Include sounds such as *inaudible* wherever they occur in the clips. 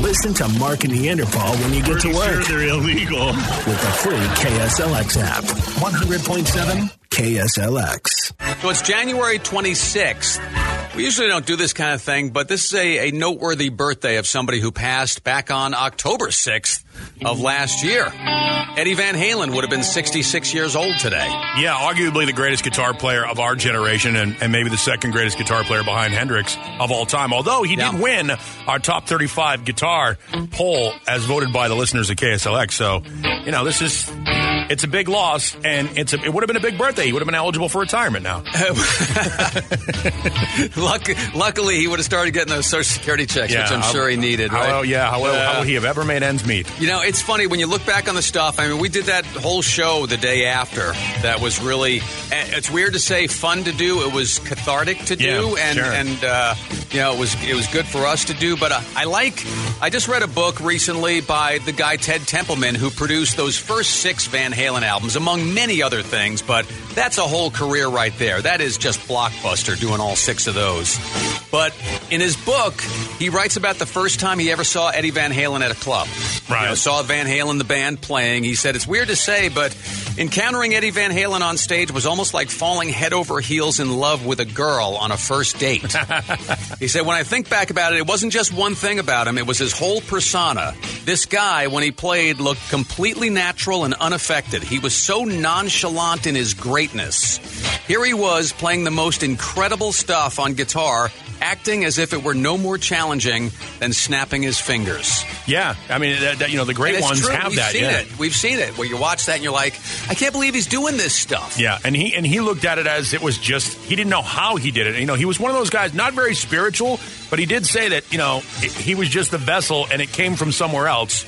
Listen to Mark and Neanderthal when you get to work Sure, they're illegal. with the free KSLX app. 100.7 KSLX. So it's January 26th. We usually don't do this kind of thing, but this is a, a noteworthy birthday of somebody who passed back on October 6th of last year. Eddie Van Halen would have been 66 years old today. Yeah, arguably the greatest guitar player of our generation and, and maybe the second greatest guitar player behind Hendrix of all time. Although he Yeah. did win our top 35 guitar poll as voted by the listeners of KSLX. So, you know, this is. *laughs* It's a big loss, and it's a, it would have been a big birthday. He would have been eligible for retirement now. *laughs* Luck, luckily, he would have started getting those Social Security checks, which I'm how- sure he needed. How, right? Yeah, how, Yeah. how would he have ever made ends meet? You know, it's funny when you look back on the stuff. I mean, we did that whole show the day after. That was really. It's weird to say fun to do. It was cathartic to do, Yeah, and sure. and uh, you know, it was it was good for us to do. But uh, I like. I just read a book recently by the guy Ted Templeman who produced those first six Van Halen albums, among many other things. But that's a whole career right there. That is just blockbuster doing all six of those. But in his book, he writes about the first time he ever saw Eddie Van Halen at a club. Right. You know, saw Van Halen, the band, playing. He said, It's weird to say, but encountering Eddie Van Halen on stage was almost like falling head over heels in love with a girl on a first date. *laughs* he said, When I think back about it, it wasn't just one thing about him, it was his whole persona. This guy, when he played, looked completely natural and unaffected. He was so nonchalant in his greatness. Here he was playing the most incredible stuff on guitar, acting as if it were no more challenging than snapping his fingers. Yeah, I mean, that, that, you know, the great ones true. have We've that. Seen yeah. it. We've seen it. Where you watch that and you're like, I can't believe he's doing this stuff. Yeah, and he and he looked at it as it was just he didn't know how he did it. You know, he was one of those guys, not very spiritual, but he did say that you know he was just the vessel, and it came from somewhere else,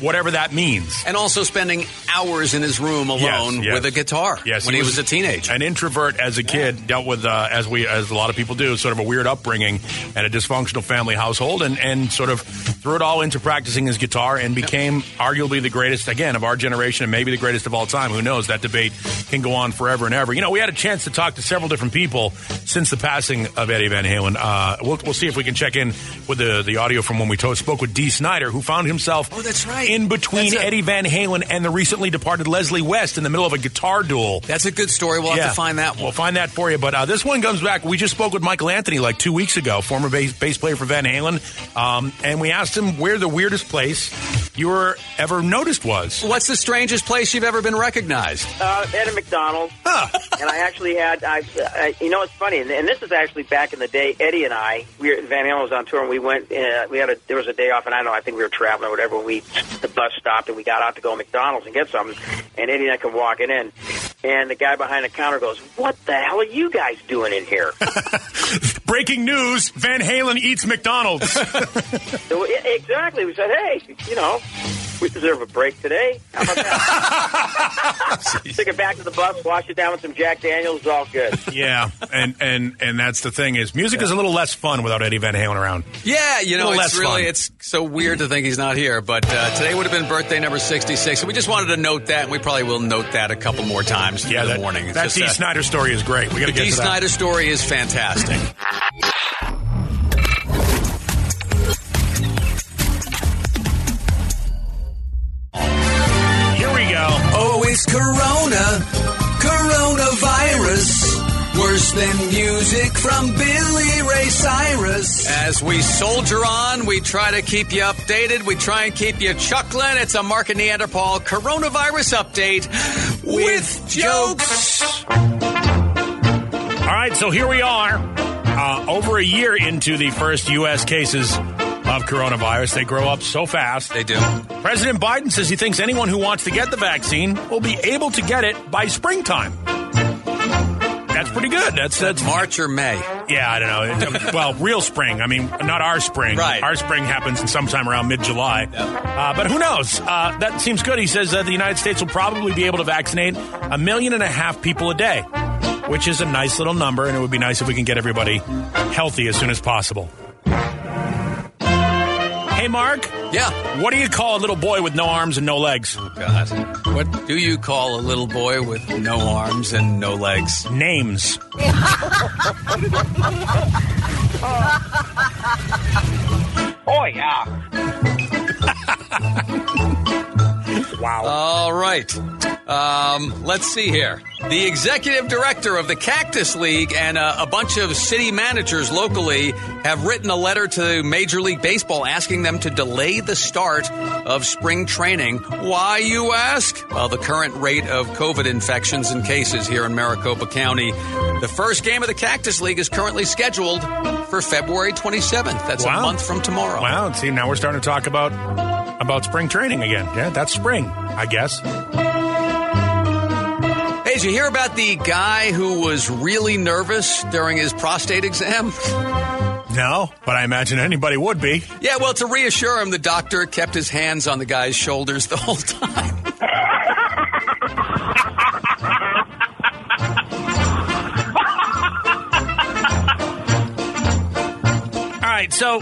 whatever that means. And also spending hours in his room alone Yes, yes. with a guitar Yes, when he was, a teenager. an introvert as a kid, dealt with uh, as we as a lot of people do, sort of a weird upbringing and a dysfunctional family household, and and sort of threw it all into practicing his guitar and became arguably the greatest again of our generation and maybe the greatest of all time. Who knows? That debate can go on forever and ever. You know, we had a chance to talk to several different people since the passing of Eddie Van Halen. Uh, we'll, we'll see if we can check in with the the audio from when we to- spoke with Dee Snider, who found himself Oh, that's right. in between That's a- Eddie Van Halen and the recently departed Leslie West in the middle of a guitar duel. That's a good story. We'll have to find that one. We'll find that for you. But uh, this one comes back. We just spoke with Michael Anthony like two weeks ago, former bass, bass player for Van Halen, um, and we asked him where the weirdest place you were ever noticed was. What's the strangest place you've ever been recognized? Uh, at a McDonald's, and I actually had, I, I, you know, it's funny, and, and this is actually back in the day. Eddie and I, we were, Van Halen was on tour, and we went. Uh, we had a, there was a day off, and I don't know, I think we were traveling or whatever. We the bus stopped, and we got out to go to McDonald's and get something. And Eddie and I come walking in, and the guy behind the counter goes, "What the hell are you guys doing in here?" *laughs* Breaking news: Van Halen eats McDonald's. *laughs* so, exactly. We said, "Hey, you know." We deserve a break today. How about that? *laughs* Took it back to the bus, wash it down with some Jack Daniels. All good. yeah, and and and that's the thing is music is a little less fun without Eddie Van Halen around. Yeah, you know, it's less really fun. it's so weird to think he's not here. But uh, today would have been birthday number sixty six, and we just wanted to note that, and we probably will note that a couple more times Yeah, in the that morning. It's that just Dee that- Snider story is great. We got to The get Dee to. Snider story is fantastic. It's Corona, coronavirus. Worse than music from Billy Ray Cyrus. As we soldier on, we try to keep you updated. We try and keep you chuckling. It's a Mark and Neanderthal coronavirus update with jokes. All right, so here we are, uh, over a year into the first U.S. cases of coronavirus. They grow up so fast. They do. President Biden says he thinks anyone who wants to get the vaccine will be able to get it by springtime. That's pretty good. That's that's March or May. yeah. I don't know. well, *laughs* real spring. I mean, not our spring. Right. Our spring happens in sometime around mid July. Uh, but who knows? Uh, that seems good. He says uh, the United States will probably be able to vaccinate a million and a half people a day, which is a nice little number, and it would be nice if we can get everybody healthy as soon as possible. Hey, Mark. Yeah. What do you call a little boy with no arms and no legs? Oh, God. What do you call a little boy with no arms and no legs? Names. *laughs* Oh yeah. *laughs* Wow. All right. Um, let's see here. The executive director of the Cactus League and uh, a bunch of city managers locally have written a letter to Major League Baseball asking them to delay the start of spring training. Why, you ask? Well, the current rate of COVID infections and cases here in Maricopa County. The first game of the Cactus League is currently scheduled for February 27th. That's Wow. a month from tomorrow. Wow. See, now we're starting to talk about about spring training again. Yeah, that's spring, I guess. Did you hear about the guy who was really nervous during his prostate exam? No, but I imagine anybody would be. Yeah, well, to reassure him, the doctor kept his hands on the guy's shoulders the whole time. *laughs* All right, so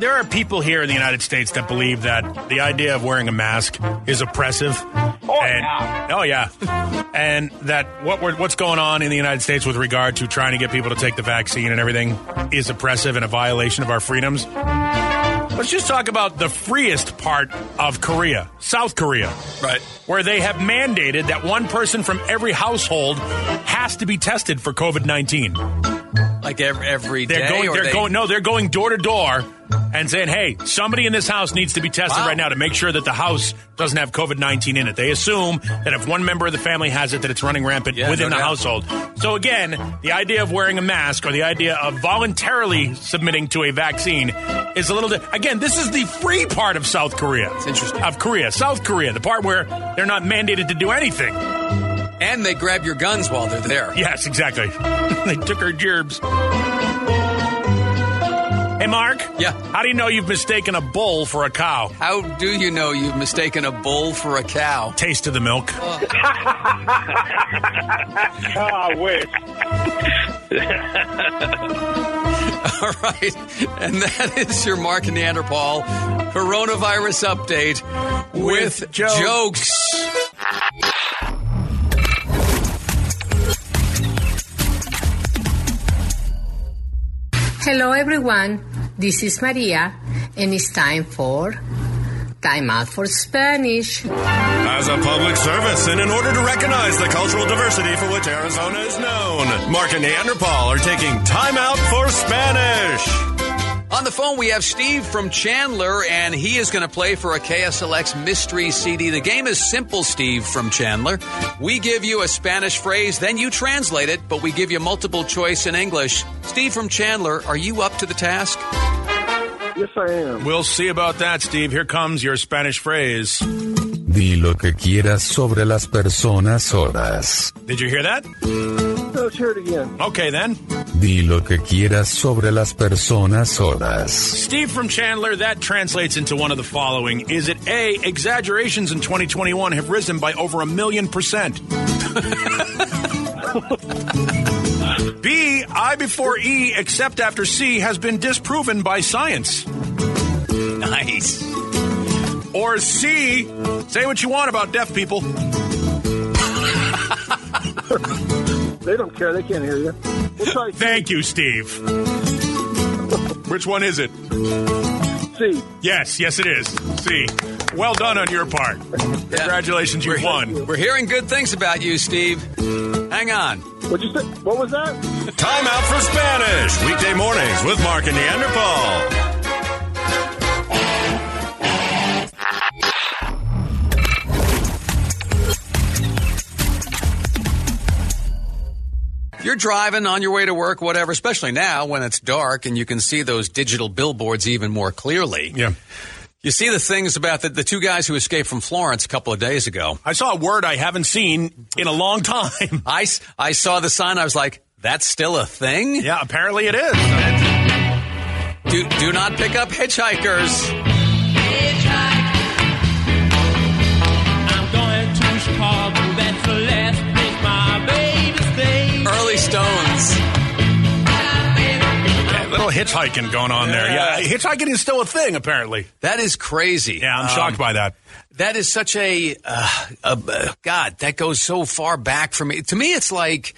there are people here in the United States that believe that the idea of wearing a mask is oppressive. Oh yeah. Oh yeah. *laughs* and that what we're, what's going on in the United States with regard to trying to get people to take the vaccine and everything is oppressive and a violation of our freedoms. Let's just talk about the freest part of Korea, South Korea. Right. Where they have mandated that one person from every household has to be tested for COVID 19. Like every, every They're day, going. or They're they- going. No, they're going door to door and saying, "Hey, somebody in this house needs to be tested Wow. right now to make sure that the house doesn't have COVID nineteen in it." They assume that if one member of the family has it, that it's running rampant Yeah, within no the doubt. household. So again, the idea of wearing a mask or the idea of voluntarily submitting to a vaccine is a little. Di- again, this is the free part of South Korea. It's interesting. Of Korea, South Korea, the part where they're not mandated to do anything. And they grab your guns while they're there. Yes, exactly. *laughs* they took our gerbs. Hey, Mark. Yeah. How do you know you've mistaken a bull for a cow? How do you know you've mistaken a bull for a cow? Taste of the milk. Oh. *laughs* oh I wish. *laughs* All right. And that is your Mark Neanderthal coronavirus update with, With jokes. jokes. Hello, everyone. This is Maria, and it's time for Time Out for Spanish. As a public service and in order to recognize the cultural diversity for which Arizona is known, Mark and Neanderthal are taking time out for Spanish. On the phone, we have Steve from Chandler, and he is going to play for a KSLX mystery CD. The game is simple, Steve from Chandler. We give you a Spanish phrase, then you translate it, but we give you multiple choice in English. Steve from Chandler, are you up to the task? Yes, I am. We'll see about that, Steve. Here comes your Spanish phrase. Di lo que quieras sobre las personas solas. Did you hear that? Let's hear it again. Okay, then. Di lo que quieras sobre las personas solas. Steve from Chandler, that translates into one of the following. Is it A, exaggerations in 2021 have risen by over a million percent? *laughs* B, I before E except after C has been disproven by science. Nice. Or C, say what you want about deaf people. *laughs* They don't care. They can't hear you. We'll try *laughs* Thank you, Steve. Which one is it? C. Yes, yes, it is. C. Well done on your part. *laughs* Congratulations, you won. We're hearing good things about you, Steve. Hang on. What'd you say? What was that? Time out for Spanish. Weekday mornings with Mark and Neanderthal. Driving on your way to work, whatever, especially now when it's dark and you can see those digital billboards even more clearly. Yeah. You see the things about the, the two guys who escaped from Florence a couple of days ago. I saw a word I haven't seen in a long time. *laughs* I, I saw the sign. I was like, that's still a thing? Yeah, apparently it is. Do, do not pick up hitchhikers. Stones. Yeah, little hitchhiking going on there. Yeah, hitchhiking is still a thing, apparently. That is crazy. Yeah, I'm Um, shocked by that. That is such a, uh, a uh, God. That goes so far back from me. To me, it's like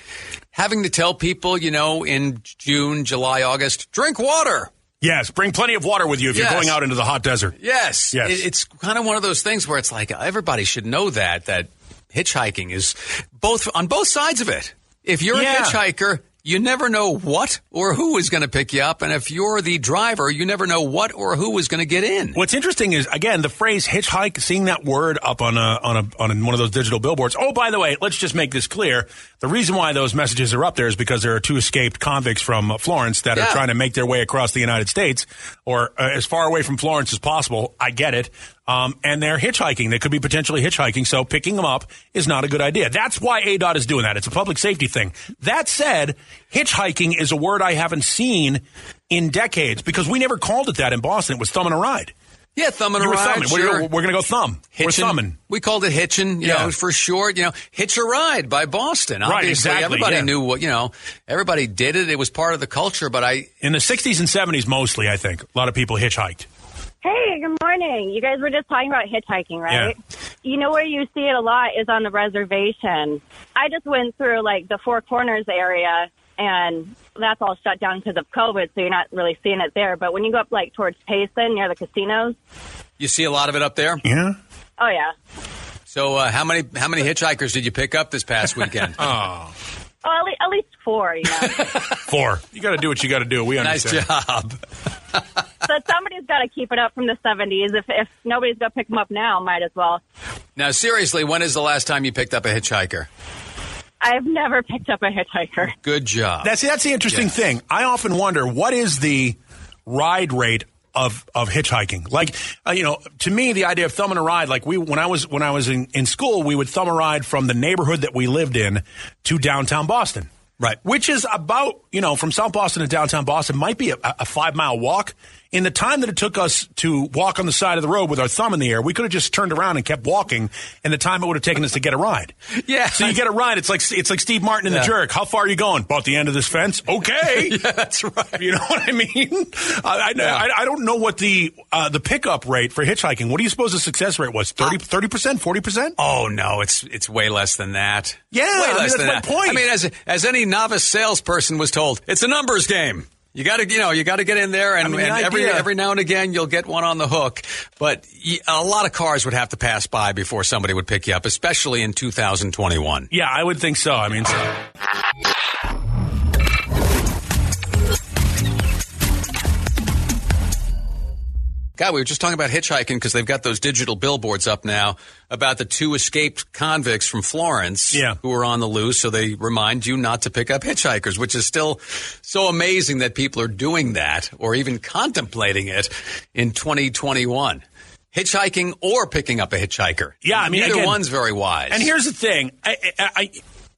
having to tell people, you know, in June, July, August, drink water. Yes, bring plenty of water with you if Yes. you're going out into the hot desert. Yes. Yes. It- it's kind of one of those things where it's like everybody should know that that hitchhiking is both on both sides of it. If you're Yeah. a hitchhiker, you never know what or who is going to pick you up, and if you're the driver, you never know what or who is going to get in. What's interesting is again the phrase hitchhike. Seeing that word up on a on a on one of those digital billboards. Oh, by the way, let's just make this clear. The reason why those messages are up there is because there are two escaped convicts from Florence that Yeah. are trying to make their way across the United States or uh, as far away from Florence as possible. I get it. Um, and they're hitchhiking. They could be potentially hitchhiking, so picking them up is not a good idea. That's why ADOT is doing that. It's a public safety thing. That said, hitchhiking is a word I haven't seen in decades because we never called it that in Boston. It was thumbing a ride. Yeah, thumbing You a were ride. thumbing. We're, gonna, we're gonna go thumb. We're thumbing. We called it hitching, you Yeah. know, for short. You know, hitch a ride by Boston. Right, exactly, Everybody yeah. knew what you know. Everybody did it. It was part of the culture. But I, In the 60s and 70s, mostly, I think. A lot of people hitchhiked. Hey, good morning. You guys were just talking about hitchhiking, right? You know where you see it a lot is on the reservation. I just went through like the Four Corners area and that's all shut down because of COVID, so you're not really seeing it there. But when you go up like towards Payson near the casinos, you see a lot of it up there. Yeah. oh yeah. So, uh, how many how many hitchhikers did you pick up this past weekend? *laughs* oh, Oh, at least, at least four, you know. *laughs* four. You got to do what you got to do. We understand. nice understand. job. *laughs* so somebody's got to keep it up from the 70s. If if nobody's going to pick them up now, might as well. Now, seriously, when is the last time you picked up a hitchhiker? I've never picked up a hitchhiker. Good job. That's that's the interesting thing. I often wonder what is the ride rate of of hitchhiking. Like uh, you know, to me, the idea of thumbing a ride, like we when I was when I was in, in school, we would thumb a ride from the neighborhood that we lived in to downtown Boston. Right. Which is about, you know, from South Boston to downtown Boston might be a, a five mile walk. In the time that it took us to walk on the side of the road with our thumb in the air, we could have just turned around and kept walking. And the time it would have taken us to get a ride. *laughs* Yeah. So you get a ride. It's like it's like Steve Martin in Yeah. the Jerk. How far are you going? About the end of this fence. Okay. *laughs* yeah, that's right. You know *laughs* what I mean? I, I, I, I don't know what the uh, the pickup rate for hitchhiking. What do you suppose the success rate was? 30 percent, forty percent? Oh no, it's it's way less than that. Yeah, way I mean, less that's than my that. point. I mean, as as any novice salesperson was told, it's a numbers game. You got to, you know, you got to get in there, and, I mean, the every every now and again you'll get one on the hook. But a lot of cars would have to pass by before somebody would pick you up, especially in 2021. Yeah, I would think so. I mean, so- God, we were just talking about hitchhiking because they've got those digital billboards up now about the two escaped convicts from Florence Yeah. who are on the loose. So they remind you not to pick up hitchhikers, which is still so amazing that people are doing that or even contemplating it in 2021. Hitchhiking or picking up a hitchhiker. Yeah, I mean, neither again- one's very wise. And here's the thing: I, I, I,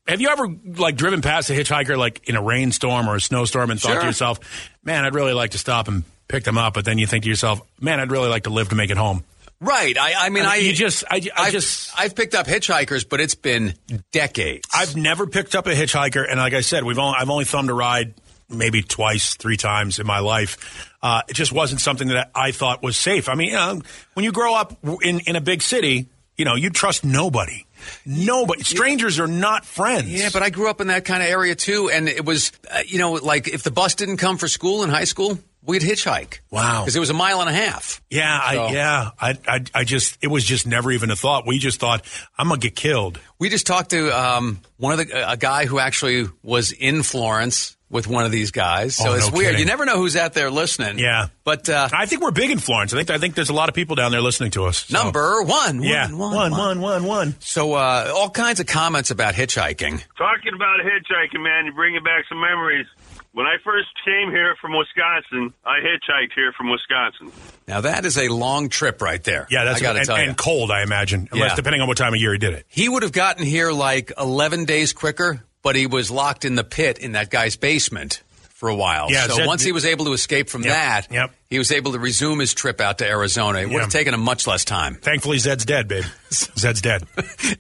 have you ever like driven past a hitchhiker like in a rainstorm or a snowstorm and thought Sure. to yourself, "Man, I'd really like to stop and pick them up," but then you think to yourself, "Man, I'd really like to live to make it home." right. I, I mean, I I, mean, you just- I- I I've- just- I've picked up hitchhikers, but it's been decades. I've never picked up a hitchhiker, and like I said, we've only, I've only thumbed a ride maybe twice, three times in my life. Uh, it just wasn't something that I thought was safe. I mean, you know, when you grow up in in a big city, you know, you trust nobody. Nobody. Strangers are not friends. Yeah, but I grew up in that kind of area too, and it was, uh, you know, like if the bus didn't come for school in high school, we'd hitchhike. Wow. because it was a mile and a half. Yeah, So- I, yeah, I, I, I just, it was just never even a thought. We just thought, I'm gonna get killed. We just talked to um, one of the a guy who actually was in Florence with one of these guys. So Oh, it's no weird. kidding. You never know who's out there listening. Yeah. but uh, I think we're big in Florence. I think, I think there's a lot of people down there listening to us. So- number one, yeah, one, one, one, one, one, one. So uh, all kinds of comments about hitchhiking. Talking about hitchhiking, man, you bringing back some memories. When I first came here from Wisconsin, I hitchhiked here from Wisconsin. Now that is a long trip right there. Yeah, that's I got to and, tell you. and cold, I imagine, unless Yeah. depending on what time of year he did it. He would have gotten here like 11 days quicker, but he was locked in the pit in that guy's basement for a while. Yeah, so Zed- once he was able to escape from Yep, that, yep. he was able to resume his trip out to Arizona. It would Yeah. have taken him much less time. Thankfully, Zed's dead, babe. *laughs* Zed's dead.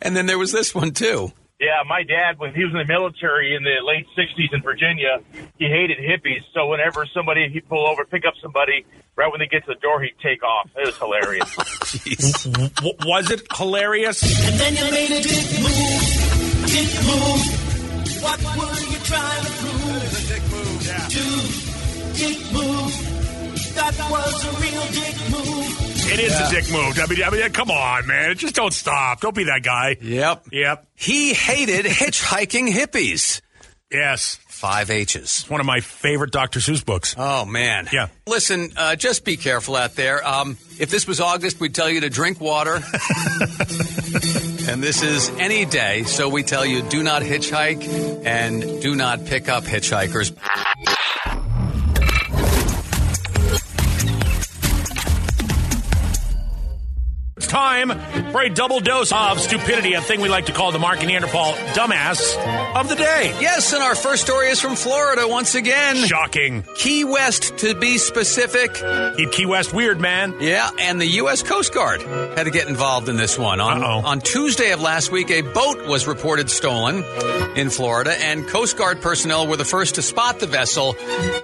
and then there was this one too. Yeah, my dad, when he was in the military in the late 60s in Virginia, he hated hippies. So whenever somebody, he'd pull over, pick up somebody, right when they get to the door, he'd take off. It was hilarious. *laughs* W- was it hilarious? And then you made a dick move, dick move. What were you trying to prove? Dick move, yeah. Dick move. That was a real dick move. It is Yeah. a dick move. I mean, I mean, come on, man. Just don't stop. Don't be that guy. Yep. Yep. He hated hitchhiking hippies. Yes. Five H's. One of my favorite Dr. Seuss books. Oh man. Yeah. Listen, uh, just be careful out there. Um, if this was August, we'd tell you to drink water. *laughs* and this is any day, so we tell you do not hitchhike and do not pick up hitchhikers. It's time for a double dose of stupidity, a thing we like to call the Mark and Neanderthal dumbass of the day. Yes, and our first story is from Florida once again. Shocking. Key West, to be specific. Keep Key West weird, man. Yeah, and the U.S. Coast Guard had to get involved in this one. On, Uh-oh. on Tuesday of last week, a boat was reported stolen in Florida, and Coast Guard personnel were the first to spot the vessel,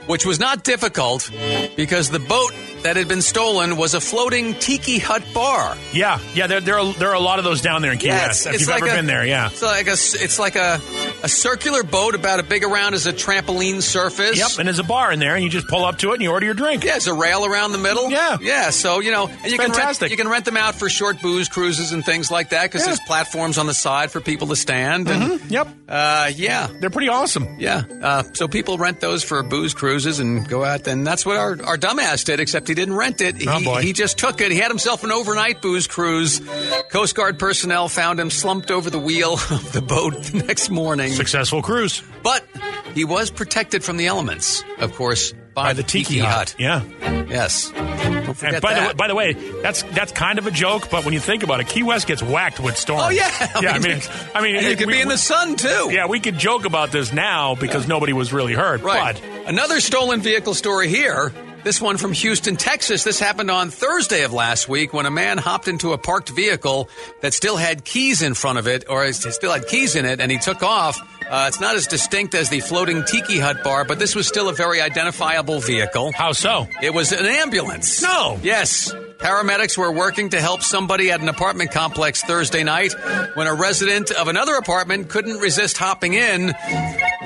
which was not difficult because the boat that had been stolen was a floating tiki hut bar. Yeah, yeah. There, there, are, there are a lot of those down there in Key Yeah, West. If you've like ever a- been there, yeah. It's like a, it's like a, a circular boat about as big around as a trampoline surface. Yep, and there's a bar in there, and you just pull up to it and you order your drink. Yeah, there's a rail around the middle. Yeah. yeah. So you know, and you can rent, fantastic. you can rent them out for short booze cruises and things like that because Yeah. there's platforms on the side for people to stand. And Mhm, Yep, uh, yeah, they're pretty awesome. yeah. Uh, so people rent those for booze cruises and go out. And that's what our, our dumbass did. Except he didn't rent it. Oh, he, boy. he just took it. He had himself an overnight booze cruise. Coast Guard personnel found him slumped over the wheel *laughs* of the boat the next morning. Successful cruise But he was protected from the elements, of course, by, by the Tiki, Hut. Yeah. Yes. Don't forget And by the, that. way, by the way, that's that's kind of a joke, but when you think about it, Key West gets whacked with storms. Oh yeah, *laughs* yeah. I *laughs* mean, I mean, you it- could we- be in the sun too. Yeah, we could joke about this now because nobody was really hurt. right. But Another stolen vehicle story here. This one from Houston, Texas. This happened on Thursday of last week when a man hopped into a parked vehicle that still had keys in front of it, or still had keys in it, and he took off. Uh, it's not as distinct as the floating tiki hut bar, but this was still a very identifiable vehicle. how so? It was an ambulance. No. Yes. Paramedics were working to help somebody at an apartment complex Thursday night when a resident of another apartment couldn't resist hopping in.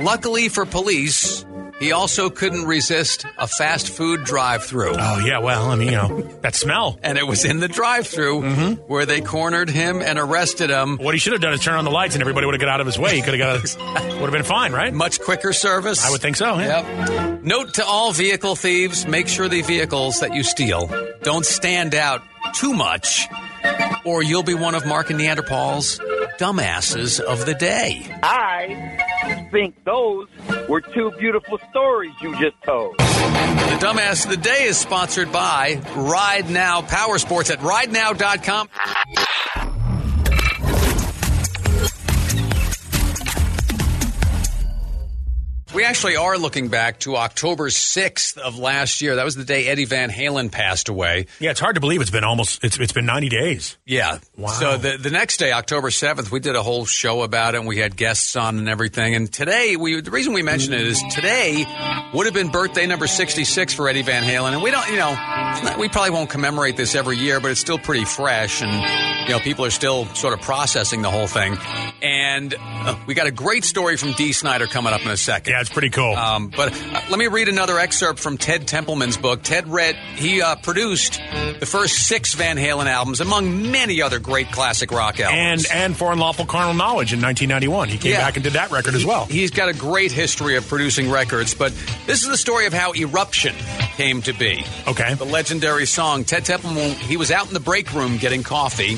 Luckily for police, he also couldn't resist a fast food drive through. Oh yeah, well, I mean, you know, that smell. And it was in the drive through Mm-hmm. where they cornered him and arrested him. What he should have done is turn on the lights, and everybody would have got out of his way. He could have got, it *laughs* would have been fine, right? Much quicker service. I would think so. Yeah. Yep. Note to all vehicle thieves make sure the vehicles that you steal don't stand out too much, or you'll be one of Mark and Neanderthals' dumbasses of the day. I think those were two beautiful stories you just told. The dumbass of the day is sponsored by Ride Now Power Sports at ridenow.com. We actually are looking back to October 6th of last year. That was the day Eddie Van Halen passed away. Yeah, it's hard to believe it's been almost it's it's been 90 days. Yeah. Wow. So the the next day, October seventh, we did a whole show about it, and we had guests on and everything. And today, we the reason we mention it is today would have been birthday number sixty six for Eddie Van Halen, and we don't, you know, not- we probably won't commemorate this every year, but it's still pretty fresh, and you know, people are still sort of processing the whole thing. And uh, we got a great story from Dee Snider coming up in a second. Yeah, it's pretty cool. Um, but uh, let me read another excerpt from Ted Templeman's book. Ted read, he uh, produced the first six Van Halen albums, among many other great classic rock albums. and and for unlawful carnal knowledge in 1991, he came Yeah. back and did that record as well. He's got a great history of producing records, but this is the story of how Eruption came to be. Okay. The legendary song. Ted Templeman, he was out in the break room getting coffee.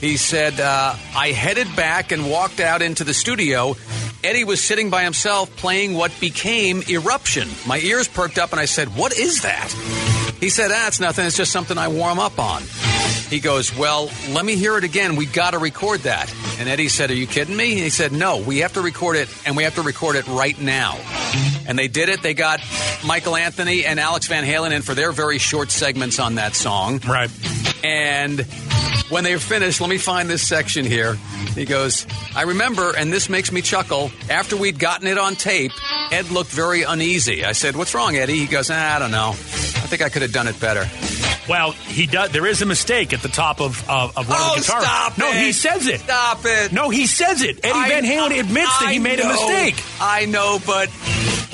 He said, uh, I headed back and walked out into the studio. Eddie was sitting by himself playing what became Eruption. My ears perked up and I said, What is that? He said, Ah, it's nothing. It's just something I warm up on. He goes, Well, let me hear it again. We got to record that. And Eddie said, Are you kidding me? He said, No, we have to record it, and we have to record it right now. And they did it. They got Michael Anthony and Alex Van Halen in for their very short segments on that song. Right. And when they were finished, let me find this section here. He goes, I remember, and this makes me chuckle, after we'd gotten it on tape, Ed looked very uneasy. I said, What's wrong, Eddie? He goes, ah, I don't know. I think I could have done it better. Well, he does. There is a mistake at the top of of, of one Oh, of the oh, guitars. stop no, it. he says it. Stop it. No, he says it. Eddie I- Van Halen admits that he I made a mistake. I know, but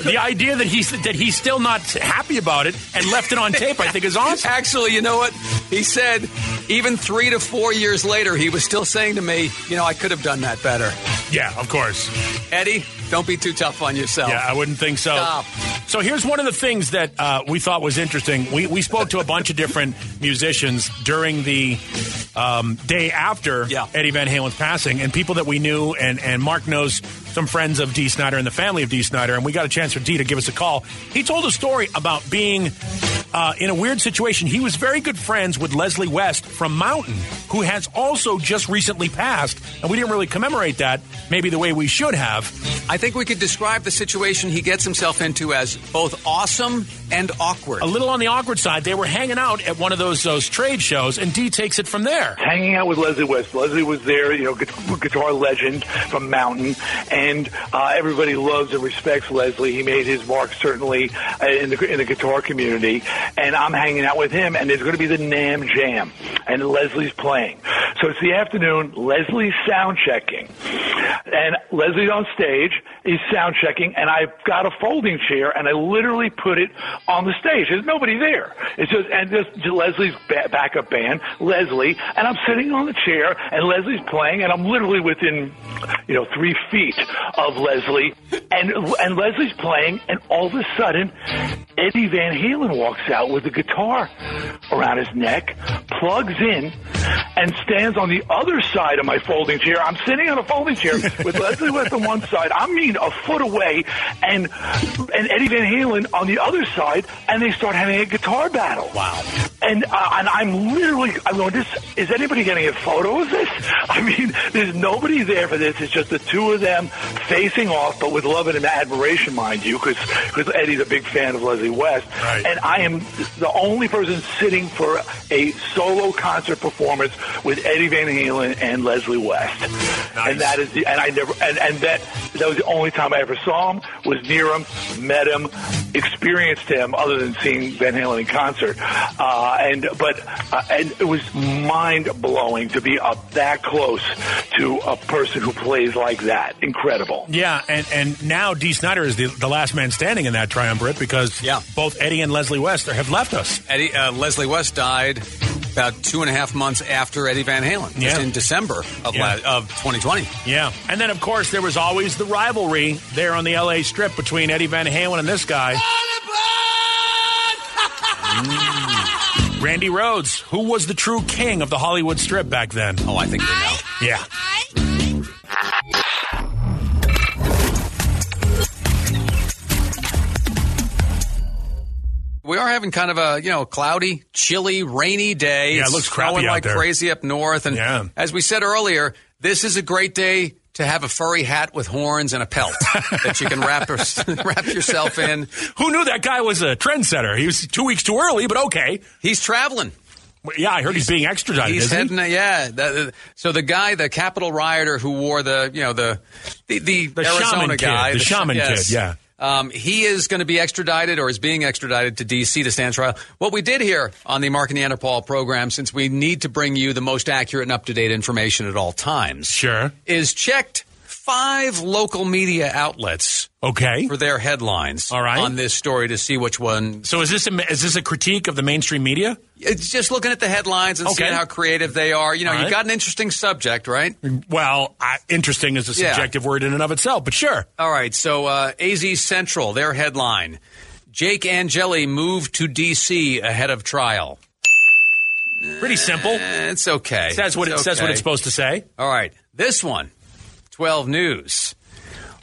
The idea that he's that he's still not happy about it and left it on tape, I think, is awesome. *laughs* Actually, you know what? He said even three to four years later, he was still saying to me, you know, I could have done that better. Yeah, of course. Eddie, don't be too tough on yourself. Yeah, I wouldn't think so. Stop. So here's one of the things that uh, we thought was interesting. We, we spoke to a bunch of different musicians during the um, day after Yeah. Eddie Van Halen's passing, and people that we knew, and, and Mark knows some friends of Dee Snider and the family of Dee Snider, and we got a chance for Dee to give us a call. He told a story about being uh, in a weird situation. He was very good friends with Leslie West from Mountain, who has also just recently passed, and we didn't really commemorate that maybe the way we should have. I think we could describe the situation he gets himself into as both awesome and awkward. a little on the awkward side. They were hanging out at one of those those trade shows, and Dee takes it from there. hanging out with Leslie West. Leslie was there, you know, guitar legend from Mountain, and uh, everybody loves and respects Leslie. He made his mark certainly uh, in the in the guitar community, and I'm hanging out with him. And there's going to be the NAMM Jam, and Leslie's playing. So it's the afternoon. Leslie's sound checking, and Leslie's on stage. He's sound checking, and I've got a folding chair, and I literally put it on the stage. There's nobody there. It's just and just Leslie's ba- backup band, Leslie, and I'm sitting on the chair, and Leslie's playing, and I'm literally within, you know, three feet of Leslie, and and Leslie's playing, and all of a sudden, Eddie Van Halen walks out with a guitar around his neck, plugs in, and stands on the other side of my folding chair. I'm sitting on a folding chair *laughs* with Leslie West on one side. I mean, a foot away, and and Eddie Van Halen on the other side, and they start having a guitar battle. Wow. And uh, and I'm literally I'm going. This is anybody getting a photo of this? *laughs* I mean, there's nobody there for this. It's just the two of them facing off, but with love and admiration, mind you, because Eddie's a big fan of Leslie West, Right. and I am the only person sitting for a solo concert performance with Eddie Van Halen and Leslie West, Nice. and that is the and I never and, and that that was the only time I ever saw him, was near him, met him, experienced him, other than seeing Van Halen in concert, uh, and but uh, and it was mind blowing to be up that close to a person who plays like that. Incredible. Yeah, and, and now D. Snider is the, the last man standing in that triumvirate because Yeah. both Eddie and Leslie West have left us. Eddie uh, Leslie West died about two and a half months after Eddie Van Halen, just Yeah. in December of Yeah. la- of 2020. Yeah, and then of course there was always the rivalry there on the L.A. Strip between Eddie Van Halen and this guy. Mm. *laughs* Randy Rhoads, who was the true king of the Hollywood Strip back then. Oh, I think we know. Yeah. We are having kind of a you know cloudy, chilly, rainy day. Yeah, it It's looks crappy out like there. crazy up north. And Yeah. as we said earlier, this is a great day to have a furry hat with horns and a pelt *laughs* that you can wrap *laughs* wrap yourself in. Who knew that guy was a trendsetter? He was two weeks too early, but okay. He's traveling. Yeah, I heard he's, being extradited. He's isn't he? heading, uh, yeah. the- so the guy, the Capitol rioter who wore the, you know, the the, the, The Arizona shaman kid, guy, the sh- shaman yes. kid, yeah. Um, he is going to be extradited or is being extradited to D.C. to stand trial. What we did here on the Mark and Neanderthal program, since we need to bring you the most accurate and up to date information at all times, Sure. is checked five local media outlets Okay. for their headlines All right. on this story to see which one. So is this a, is this a critique of the mainstream media? It's just looking at the headlines and Okay. seeing how creative they are. You know, All you right. got an interesting subject, right? Well, I, interesting is a Yeah. subjective word in and of itself, but sure. All right, so uh, AZ Central, their headline Jake Angeli moved to D.C. ahead of trial. Pretty simple. Eh, It's okay. says what it It's says what it's supposed to say. All right, this one 12 News.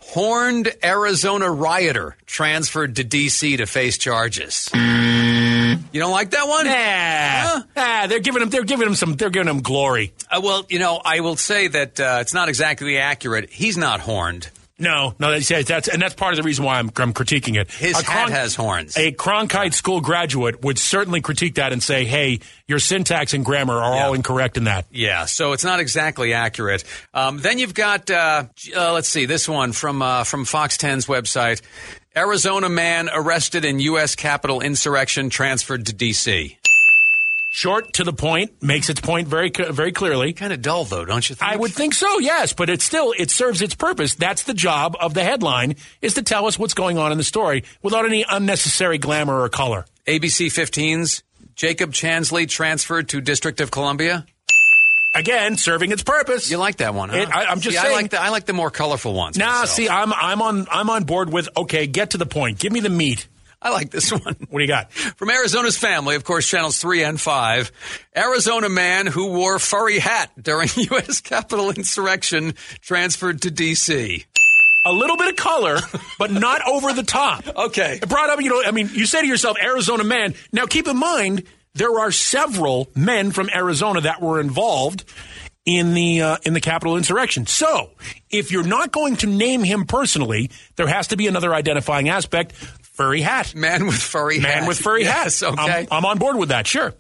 Horned Arizona rioter transferred to D.C. to face charges. You don't like that one? Nah, ah, they're giving him they're giving him some they're giving him glory. Uh, well, you know, I will say that uh, it's not exactly accurate. He's not horned. No, no, that's, that's and that's part of the reason why I'm, I'm critiquing it. His A hat has horns. A Cronkite school graduate would certainly critique that and say, "Hey, your syntax and grammar are all incorrect in that." Yeah, so it's not exactly accurate. Um, then you've got, uh, uh, let's see, this one from uh, from Fox 10's website. Arizona man arrested in U.S. Capitol insurrection transferred to D.C. Short to the point, makes its point very very clearly. Kind of dull though, don't you think? I would think so, yes, but it still it serves its purpose. That's the job of the headline is to tell us what's going on in the story without any unnecessary glamour or color. ABC 15's Jacob Chansley transferred to District of Columbia. Again, serving its purpose. You like that one? Huh? It- I- I'm just See, I saying- like the I like the more colorful ones. Nah, myself. see, I'm I'm on I'm on board with okay, get to the point. Give me the meat. I like this *laughs* one. What do you got? From Arizona's family, of course, channels 3 and 5. Arizona man who wore furry hat during *laughs* U.S. Capitol insurrection transferred to D.C. A little bit of color, but not over the top. *laughs* Okay. It brought up, you know, I mean, you say to yourself, Arizona man. Now, keep in mind, there are several men from Arizona that were involved in the uh, in the Capitol insurrection. So, if you're not going to name him personally, there has to be another identifying aspect. Furry hat. Man with furry hat. Man hat. with furry Yes, hat. okay. I'm, I'm on board with that, sure.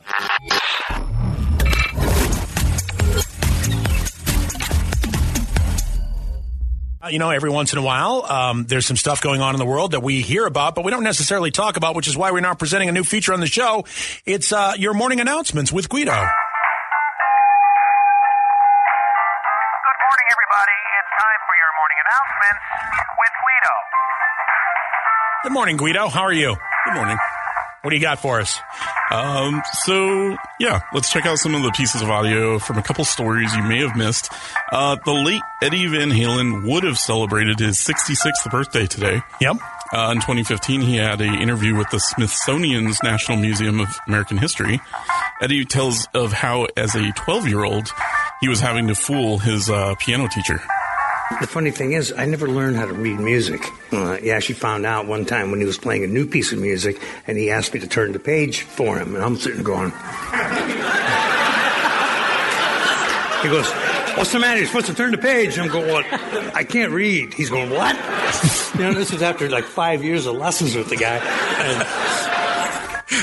Uh, You know, every once in a while, um, there's some stuff going on in the world that we hear about, but we don't necessarily talk about, which is why we're now presenting a new feature on the show. It's uh, your morning announcements with Guido. Good morning, Guido. How are you? Good morning. What do you got for us? Um, so yeah, let's check out some of the pieces of audio from a couple stories you may have missed. Uh, the late Eddie Van Halen would have celebrated his 66th birthday today. Yep. Uh, in 2015, he had an interview with the Smithsonian's National Museum of American History. Eddie tells of how, as a 12 year old, he was having to fool his uh, piano teacher. The funny thing is, I never learned how to read music. Uh, he actually found out one time when he was playing a new piece of music, and he asked me to turn the page for him, and I'm sitting going. *laughs* he goes, "What's the matter? You're supposed to turn the page." I'm going, "What? I can't read." He's going, "What?" *laughs* you know, this was after like five years of lessons with the guy. And,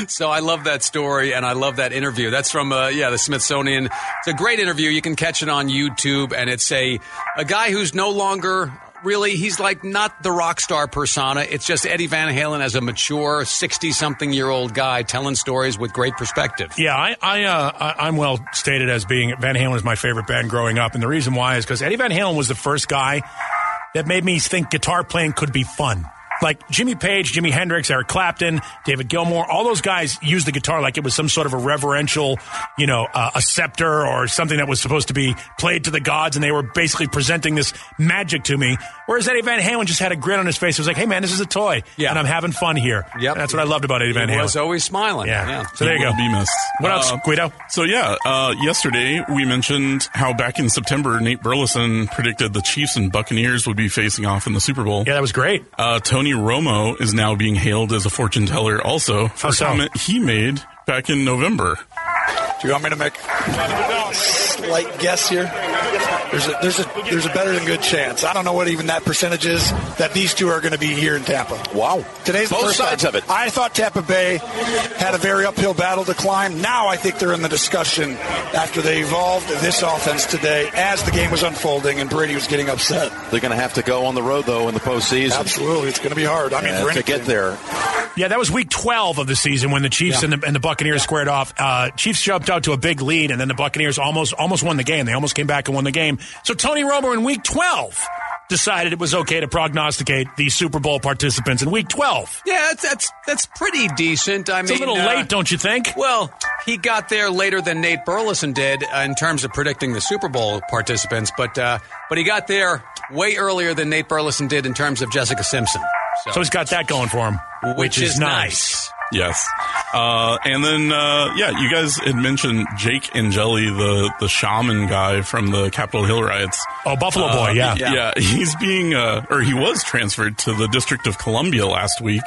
So I love that story and I love that interview. That's from uh, yeah the Smithsonian. It's a great interview. You can catch it on YouTube, and it's a a guy who's no longer really he's like not the rock star persona. It's just Eddie Van Halen as a mature sixty something year old guy telling stories with great perspective. Yeah, I, I, uh, I'm well stated as being Van Halen is my favorite band growing up, and the reason why is because Eddie Van Halen was the first guy that made me think guitar playing could be fun. Like Jimmy Page, Jimi Hendrix, Eric Clapton, David Gilmour, all those guys used the guitar like it was some sort of a reverential, you know, uh, a scepter or something that was supposed to be played to the gods, and they were basically presenting this magic to me. Whereas Eddie Van Halen just had a grin on his face. It was like, "Hey, man, this is a toy, yeah. and I'm having fun here." Yep. And that's what I loved about Eddie Van Halen. He Halen. was always smiling. Yeah. Yeah. So there you go. Be missed. What else, Uh, Guido? So yeah, uh, yesterday we mentioned how back in September Nate Burleson predicted the Chiefs and Buccaneers would be facing off in the Super Bowl. Yeah, that was great. Uh, Tony Romo is now being hailed as a fortune teller, also for a so? comment he made back in November. Do you want me to make a slight guess here? There's a there's a there's a better than good chance. I don't know what even that percentage is that these two are going to be here in Tampa. Wow. Today's the Both first sides time. of it. I thought Tampa Bay had a very uphill battle to climb. Now I think they're in the discussion after they evolved this offense today as the game was unfolding and Brady was getting upset. They're going to have to go on the road though in the postseason. Absolutely, it's going to be hard. I mean, for to get there. Yeah, that was week 12 of the season when the Chiefs Yeah. and, the, and the Buccaneers squared off. Uh, Chiefs jumped out to a big lead, and then the Buccaneers almost almost won the game. They almost came back and won the game. So Tony Romo in week 12 decided it was okay to prognosticate the Super Bowl participants in week 12. Yeah, that's that's, that's pretty decent. I It's mean, a little uh, late, don't you think? Well, he got there later than Nate Burleson did uh, in terms of predicting the Super Bowl participants, but uh, but he got there way earlier than Nate Burleson did in terms of Jessica Simpson. So he's got that going for him, which, is, nice. Yes. Uh, and then, uh, yeah, you guys had mentioned Jake Angeli, the, the shaman guy from the Capitol Hill riots. Oh, Buffalo Uh, Boy, yeah. Yeah. He's being, uh, or he was transferred to the District of Columbia last week,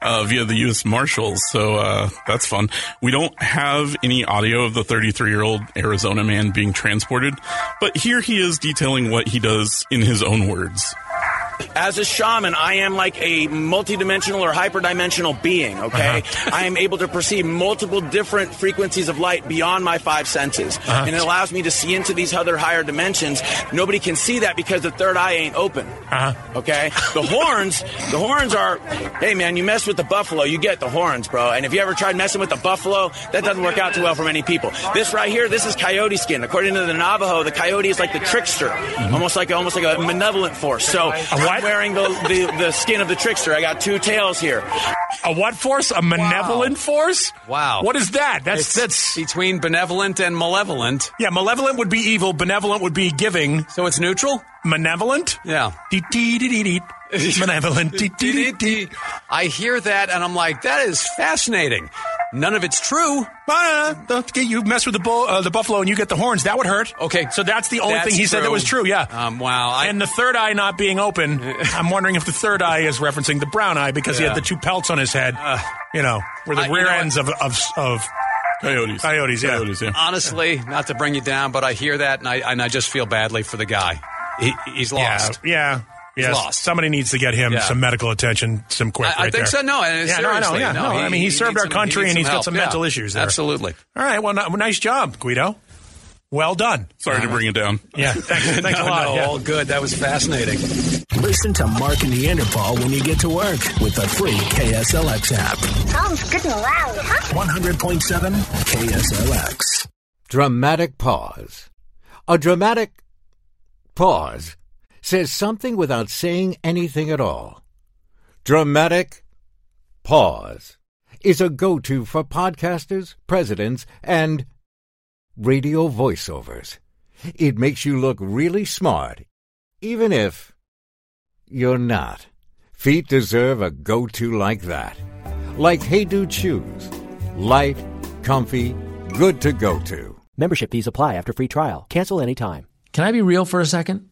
uh, via the U.S. Marshals. So, uh, that's fun. We don't have any audio of the 33 year old Arizona man being transported, but here he is detailing what he does in his own words. As a shaman, I am like a multidimensional or hyperdimensional being, okay? I am able to perceive multiple different frequencies of light beyond my five senses. Uh-huh. And it allows me to see into these other higher dimensions. Nobody can see that because the third eye ain't open. Uh-huh. Okay? The horns, the horns are, hey man, you mess with the buffalo, you get the horns, bro. And if you ever tried messing with the buffalo, that doesn't work out too well for many people. This right here, this is coyote skin. According to the Navajo, the coyote is like the trickster, almost like almost like a malevolent force. So I'm wearing the, the the skin of the trickster. I got two tails here. A what force? A malevolent force? Wow. What is that? That's It's that's between benevolent and malevolent. yeah. Malevolent would be evil. Benevolent would be giving. So it's neutral. Malevolent. Yeah. Dee dee. *laughs* I hear that and I'm like, that is fascinating. None of it's true. Uh, don't you mess with the bull, uh, the buffalo, and you get the horns. That would hurt. Okay, so that's the only That's thing he said that was true. Yeah. Um, wow. I, and the third eye not being open, *laughs* I'm wondering if the third eye is referencing the brown eye because he had the two pelts on his head, you know, where the I- you rear know ends of, of, of Coyotes. coyotes, yeah. Coyotes, yeah. honestly, not to bring you down, but I hear that and I, and I just feel badly for the guy. He, he's lost. Yeah, yeah. He's Yes. lost. Somebody needs to get him Yeah. some medical attention, some quick. I, I right think there. so. No, and Yeah, no, I know. seriously, Yeah, no. I mean, he served our some- country needs and he's some got some Yeah, mental issues there. Absolutely. All right. Well, no, nice job, Guido. Well done. Sorry to bring it down. Yeah. Thanks. *laughs* Thanks no, a lot. no, yeah. all good. That was fascinating. Listen to Mark and Neanderthal when you get to work with the free KSLX app. Sounds good and loud, huh? 100.7 KSLX. Dramatic pause. A dramatic pause says something without saying anything at all. Dramatic pause is a go to for podcasters, presidents, and radio voiceovers. It makes you look really smart, even if you're not. Feet deserve a go to like that. Like Hey Dude Shoes. Light, comfy, good to go to. Membership fees apply after free trial. Cancel anytime. Can I be real for a second?